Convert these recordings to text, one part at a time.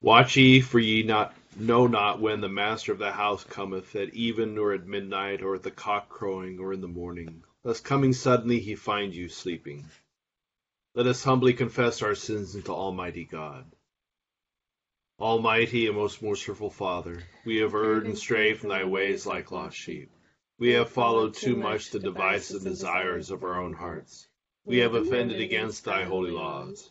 Watch ye, for ye not know not when the master of the house cometh, at even, or at midnight, or at the cock crowing, or in the morning, lest coming suddenly he find you sleeping. Let us humbly confess our sins unto Almighty God. Almighty and most merciful Father, we have erred and strayed from thy ways like lost sheep. We have followed too much the devices and desires of our own hearts. We have offended against thy holy laws.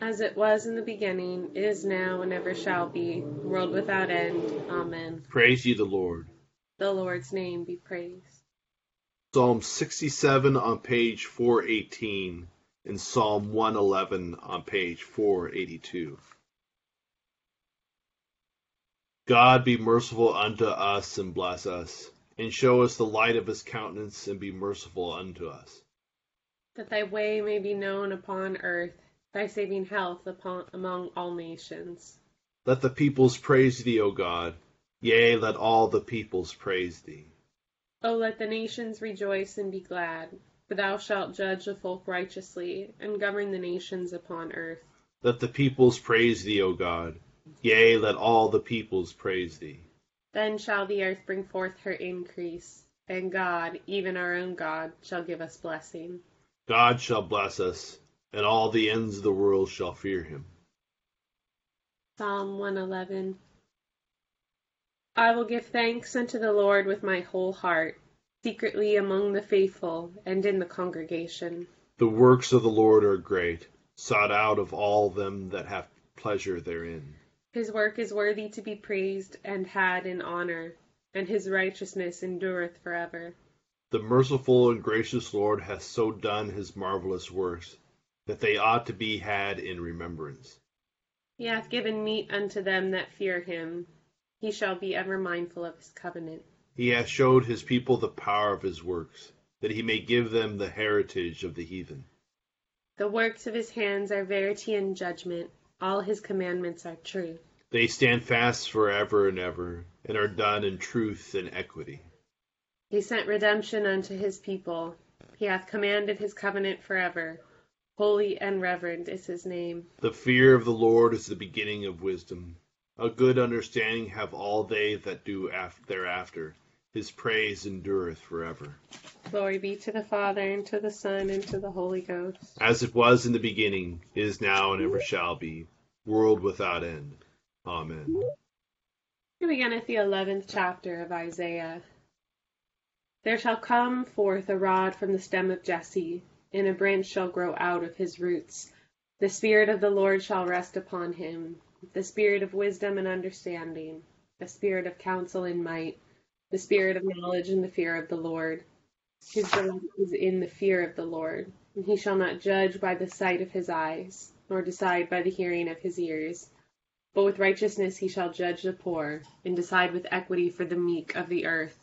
as it was in the beginning, is now, and ever shall be, world without end. Amen. Praise ye the Lord. The Lord's name be praised. Psalm 67 on page 418 and Psalm 111 on page 482. God be merciful unto us and bless us, and show us the light of his countenance and be merciful unto us. That thy way may be known upon earth thy saving health upon, among all nations. Let the peoples praise thee, O God. Yea, let all the peoples praise thee. O let the nations rejoice and be glad, for thou shalt judge the folk righteously, and govern the nations upon earth. Let the peoples praise thee, O God. Yea, let all the peoples praise thee. Then shall the earth bring forth her increase, and God, even our own God, shall give us blessing. God shall bless us and all the ends of the world shall fear him. Psalm 111 I will give thanks unto the Lord with my whole heart, secretly among the faithful and in the congregation. The works of the Lord are great, sought out of all them that have pleasure therein. His work is worthy to be praised and had in honor, and his righteousness endureth forever. The merciful and gracious Lord hath so done his marvelous works that they ought to be had in remembrance. He hath given meat unto them that fear him. He shall be ever mindful of his covenant. He hath showed his people the power of his works, that he may give them the heritage of the heathen. The works of his hands are verity and judgment. All his commandments are true. They stand fast for ever and ever, and are done in truth and equity. He sent redemption unto his people. He hath commanded his covenant forever. Holy and reverend is his name. The fear of the Lord is the beginning of wisdom. A good understanding have all they that do thereafter. His praise endureth forever. Glory be to the Father, and to the Son, and to the Holy Ghost. As it was in the beginning, is now, and ever shall be, world without end. Amen. We begin at the eleventh chapter of Isaiah. There shall come forth a rod from the stem of Jesse and a branch shall grow out of his roots. The Spirit of the Lord shall rest upon him, the Spirit of wisdom and understanding, the Spirit of counsel and might, the Spirit of knowledge and the fear of the Lord. His delight is in the fear of the Lord, and he shall not judge by the sight of his eyes, nor decide by the hearing of his ears. But with righteousness he shall judge the poor, and decide with equity for the meek of the earth.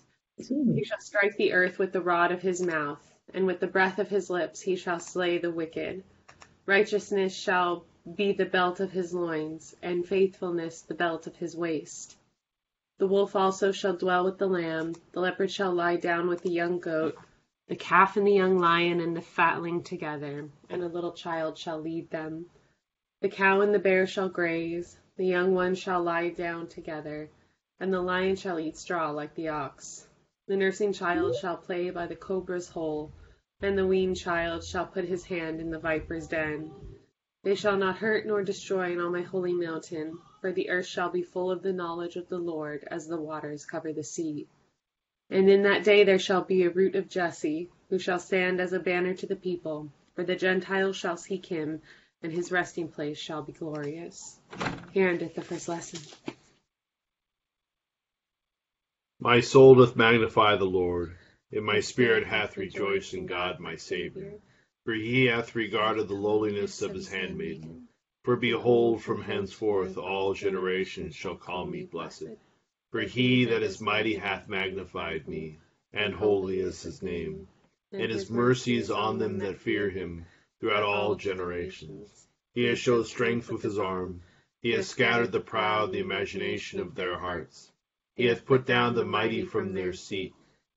Hmm. He shall strike the earth with the rod of his mouth and with the breath of his lips he shall slay the wicked. Righteousness shall be the belt of his loins, and faithfulness the belt of his waist. The wolf also shall dwell with the lamb, the leopard shall lie down with the young goat, the calf and the young lion and the fatling together, and a little child shall lead them. The cow and the bear shall graze, the young ones shall lie down together, and the lion shall eat straw like the ox. The nursing child shall play by the cobra's hole, and the weaned child shall put his hand in the viper's den. They shall not hurt nor destroy in all my holy mountain, for the earth shall be full of the knowledge of the Lord as the waters cover the sea. And in that day there shall be a root of Jesse, who shall stand as a banner to the people, for the Gentiles shall seek him, and his resting place shall be glorious. Here endeth the first lesson. My soul doth magnify the Lord, and my spirit hath rejoiced in God my Saviour. For he hath regarded the lowliness of his handmaiden. For behold, from henceforth all generations shall call me blessed. For he that is mighty hath magnified me, and holy is his name. And his mercy is on them that fear him throughout all generations. He has showed strength with his arm. He has scattered the proud, the imagination of their hearts. He hath put down the mighty from their seat,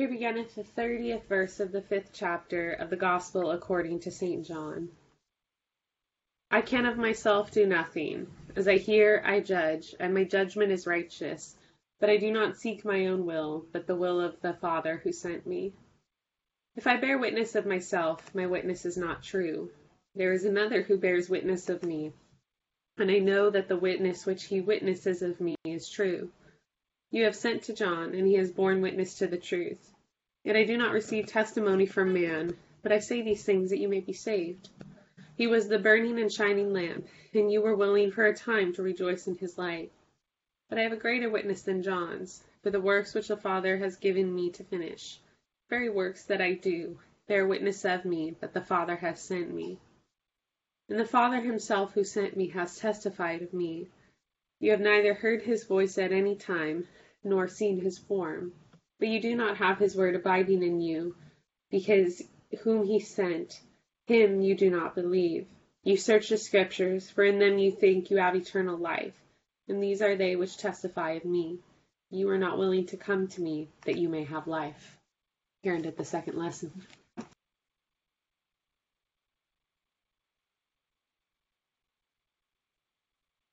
Here beginneth the thirtieth verse of the fifth chapter of the Gospel according to St. John. I can of myself do nothing. As I hear, I judge, and my judgment is righteous. But I do not seek my own will, but the will of the Father who sent me. If I bear witness of myself, my witness is not true. There is another who bears witness of me, and I know that the witness which he witnesses of me is true. You have sent to John, and he has borne witness to the truth. Yet I do not receive testimony from man, but I say these things that you may be saved. He was the burning and shining lamp, and you were willing for a time to rejoice in his light. But I have a greater witness than John's, for the works which the Father has given me to finish, very works that I do, bear witness of me that the Father has sent me. And the Father himself who sent me has testified of me. You have neither heard his voice at any time, nor seen his form. But you do not have his word abiding in you, because whom he sent, him you do not believe. You search the scriptures, for in them you think you have eternal life, and these are they which testify of me. You are not willing to come to me, that you may have life. Here ended the second lesson.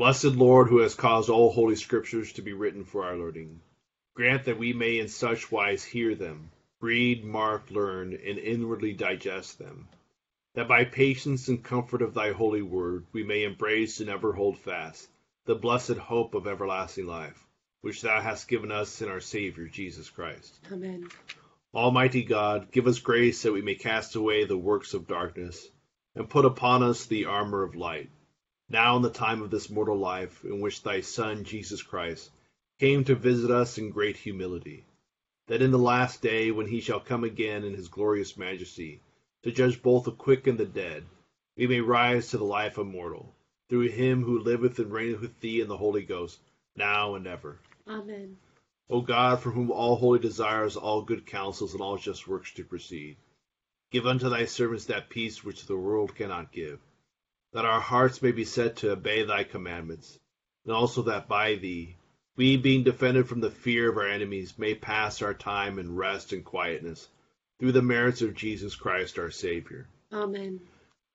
Blessed Lord, who has caused all holy scriptures to be written for our learning, grant that we may in such wise hear them, read, mark, learn, and inwardly digest them, that by patience and comfort of thy holy word we may embrace and ever hold fast the blessed hope of everlasting life, which thou hast given us in our Savior Jesus Christ. Amen. Almighty God, give us grace that we may cast away the works of darkness and put upon us the armor of light. Now, in the time of this mortal life, in which thy Son, Jesus Christ, came to visit us in great humility, that in the last day, when he shall come again in his glorious majesty, to judge both the quick and the dead, we may rise to the life immortal, through him who liveth and reigneth with thee in the Holy Ghost, now and ever. Amen. O God, from whom all holy desires, all good counsels, and all just works do proceed, give unto thy servants that peace which the world cannot give, that our hearts may be set to obey thy commandments, and also that by thee, we, being defended from the fear of our enemies, may pass our time in rest and quietness, through the merits of Jesus Christ our Savior. Amen.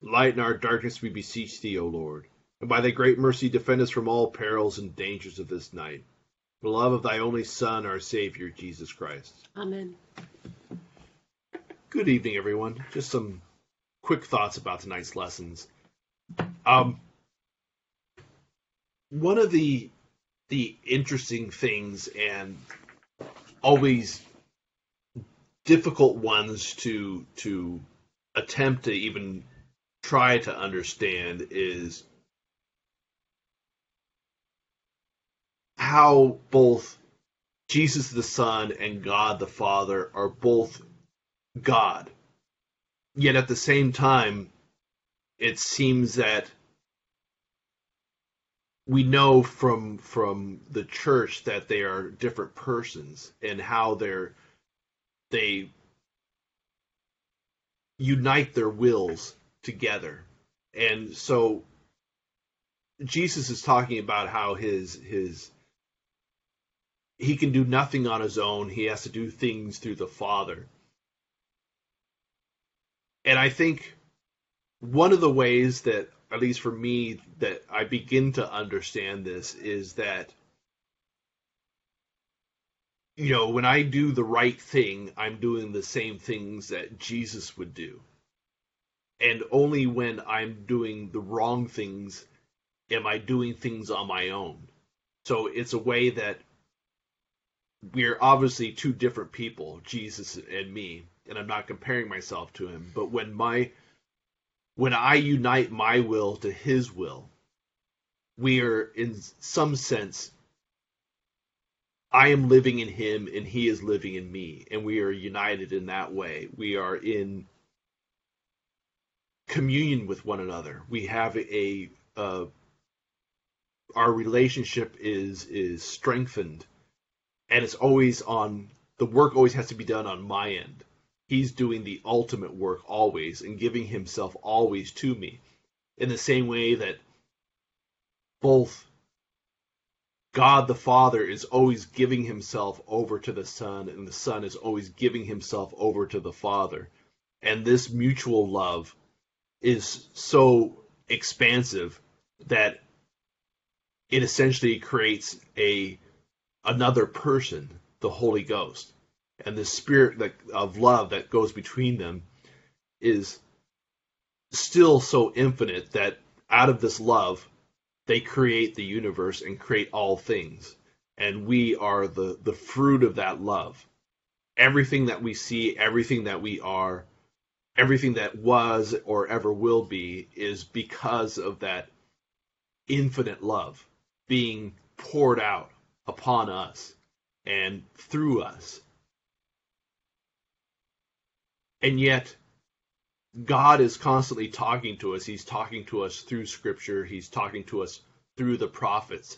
Lighten our darkness, we beseech thee, O Lord, and by thy great mercy defend us from all perils and dangers of this night. For love of thy only Son, our Savior, Jesus Christ. Amen. Good evening, everyone. Just some quick thoughts about tonight's lessons. Um, one of the the interesting things and always difficult ones to to attempt to even try to understand is how both Jesus the Son and God the Father are both God. Yet at the same time, it seems that we know from from the church that they are different persons and how they're they unite their wills together. And so Jesus is talking about how his his he can do nothing on his own. He has to do things through the Father. And I think one of the ways that, at least for me, that I begin to understand this is that, you know, when I do the right thing, I'm doing the same things that Jesus would do. And only when I'm doing the wrong things am I doing things on my own. So it's a way that we're obviously two different people, Jesus and me, and I'm not comparing myself to him, but when my when I unite my will to his will, we are in some sense I am living in him and he is living in me, and we are united in that way. We are in communion with one another. We have a uh, our relationship is is strengthened and it's always on the work always has to be done on my end. He's doing the ultimate work always and giving himself always to me. In the same way that both God the Father is always giving himself over to the Son, and the Son is always giving himself over to the Father. And this mutual love is so expansive that it essentially creates a another person, the Holy Ghost. And the spirit that, of love that goes between them is still so infinite that out of this love, they create the universe and create all things. And we are the, the fruit of that love. Everything that we see, everything that we are, everything that was or ever will be is because of that infinite love being poured out upon us and through us. And yet, God is constantly talking to us. He's talking to us through Scripture. He's talking to us through the prophets,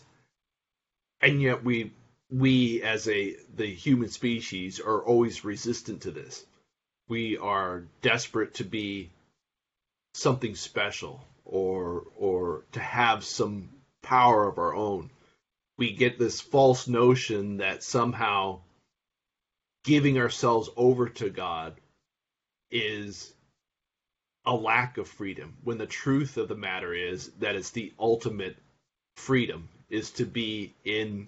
and yet we we as a the human species are always resistant to this. We are desperate to be something special or or to have some power of our own. We get this false notion that somehow giving ourselves over to God is a lack of freedom when the truth of the matter is that it's the ultimate freedom is to be in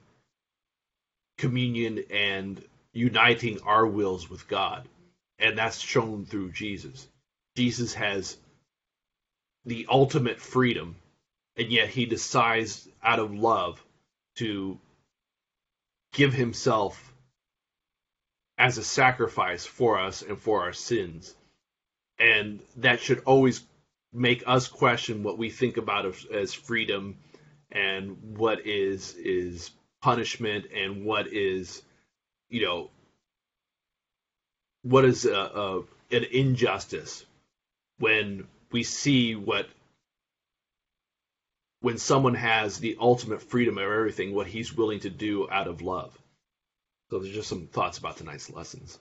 communion and uniting our wills with God. And that's shown through Jesus. Jesus has the ultimate freedom, and yet he decides out of love to give himself as a sacrifice for us and for our sins. And that should always make us question what we think about as, freedom and what is is punishment and what is you know what is a, a, an injustice when we see what when someone has the ultimate freedom of everything what he's willing to do out of love so there's just some thoughts about tonight's lessons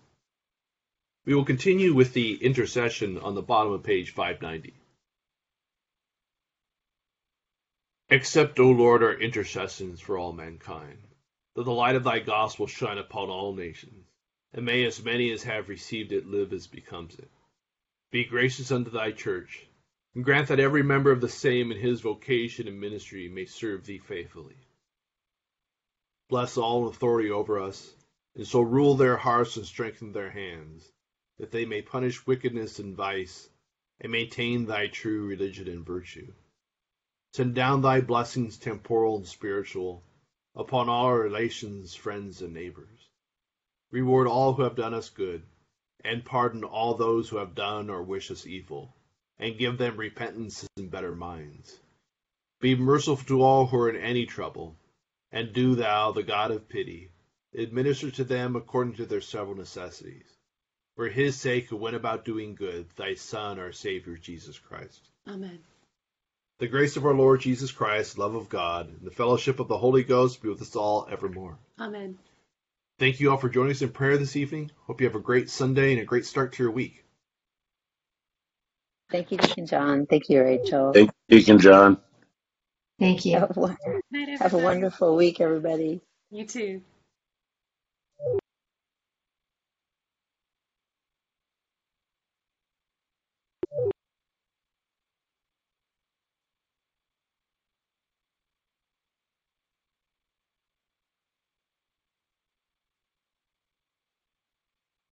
we will continue with the intercession on the bottom of page 590 Accept, O Lord, our intercessions for all mankind, that the light of thy gospel shine upon all nations, and may as many as have received it live as becomes it. Be gracious unto thy church, and grant that every member of the same in his vocation and ministry may serve thee faithfully. Bless all in authority over us, and so rule their hearts and strengthen their hands, that they may punish wickedness and vice, and maintain thy true religion and virtue. Send down thy blessings, temporal and spiritual, upon all our relations, friends, and neighbors. Reward all who have done us good, and pardon all those who have done or wish us evil, and give them repentance and better minds. Be merciful to all who are in any trouble, and do thou, the God of pity, administer to them according to their several necessities. For his sake who went about doing good, thy Son, our Savior, Jesus Christ. Amen. The grace of our Lord Jesus Christ, love of God, and the fellowship of the Holy Ghost be with us all evermore. Amen. Thank you all for joining us in prayer this evening. Hope you have a great Sunday and a great start to your week. Thank you, Deacon John. Thank you, Rachel. Thank you, Deacon John. Thank you. Have a, Night, have a wonderful week, everybody. You too.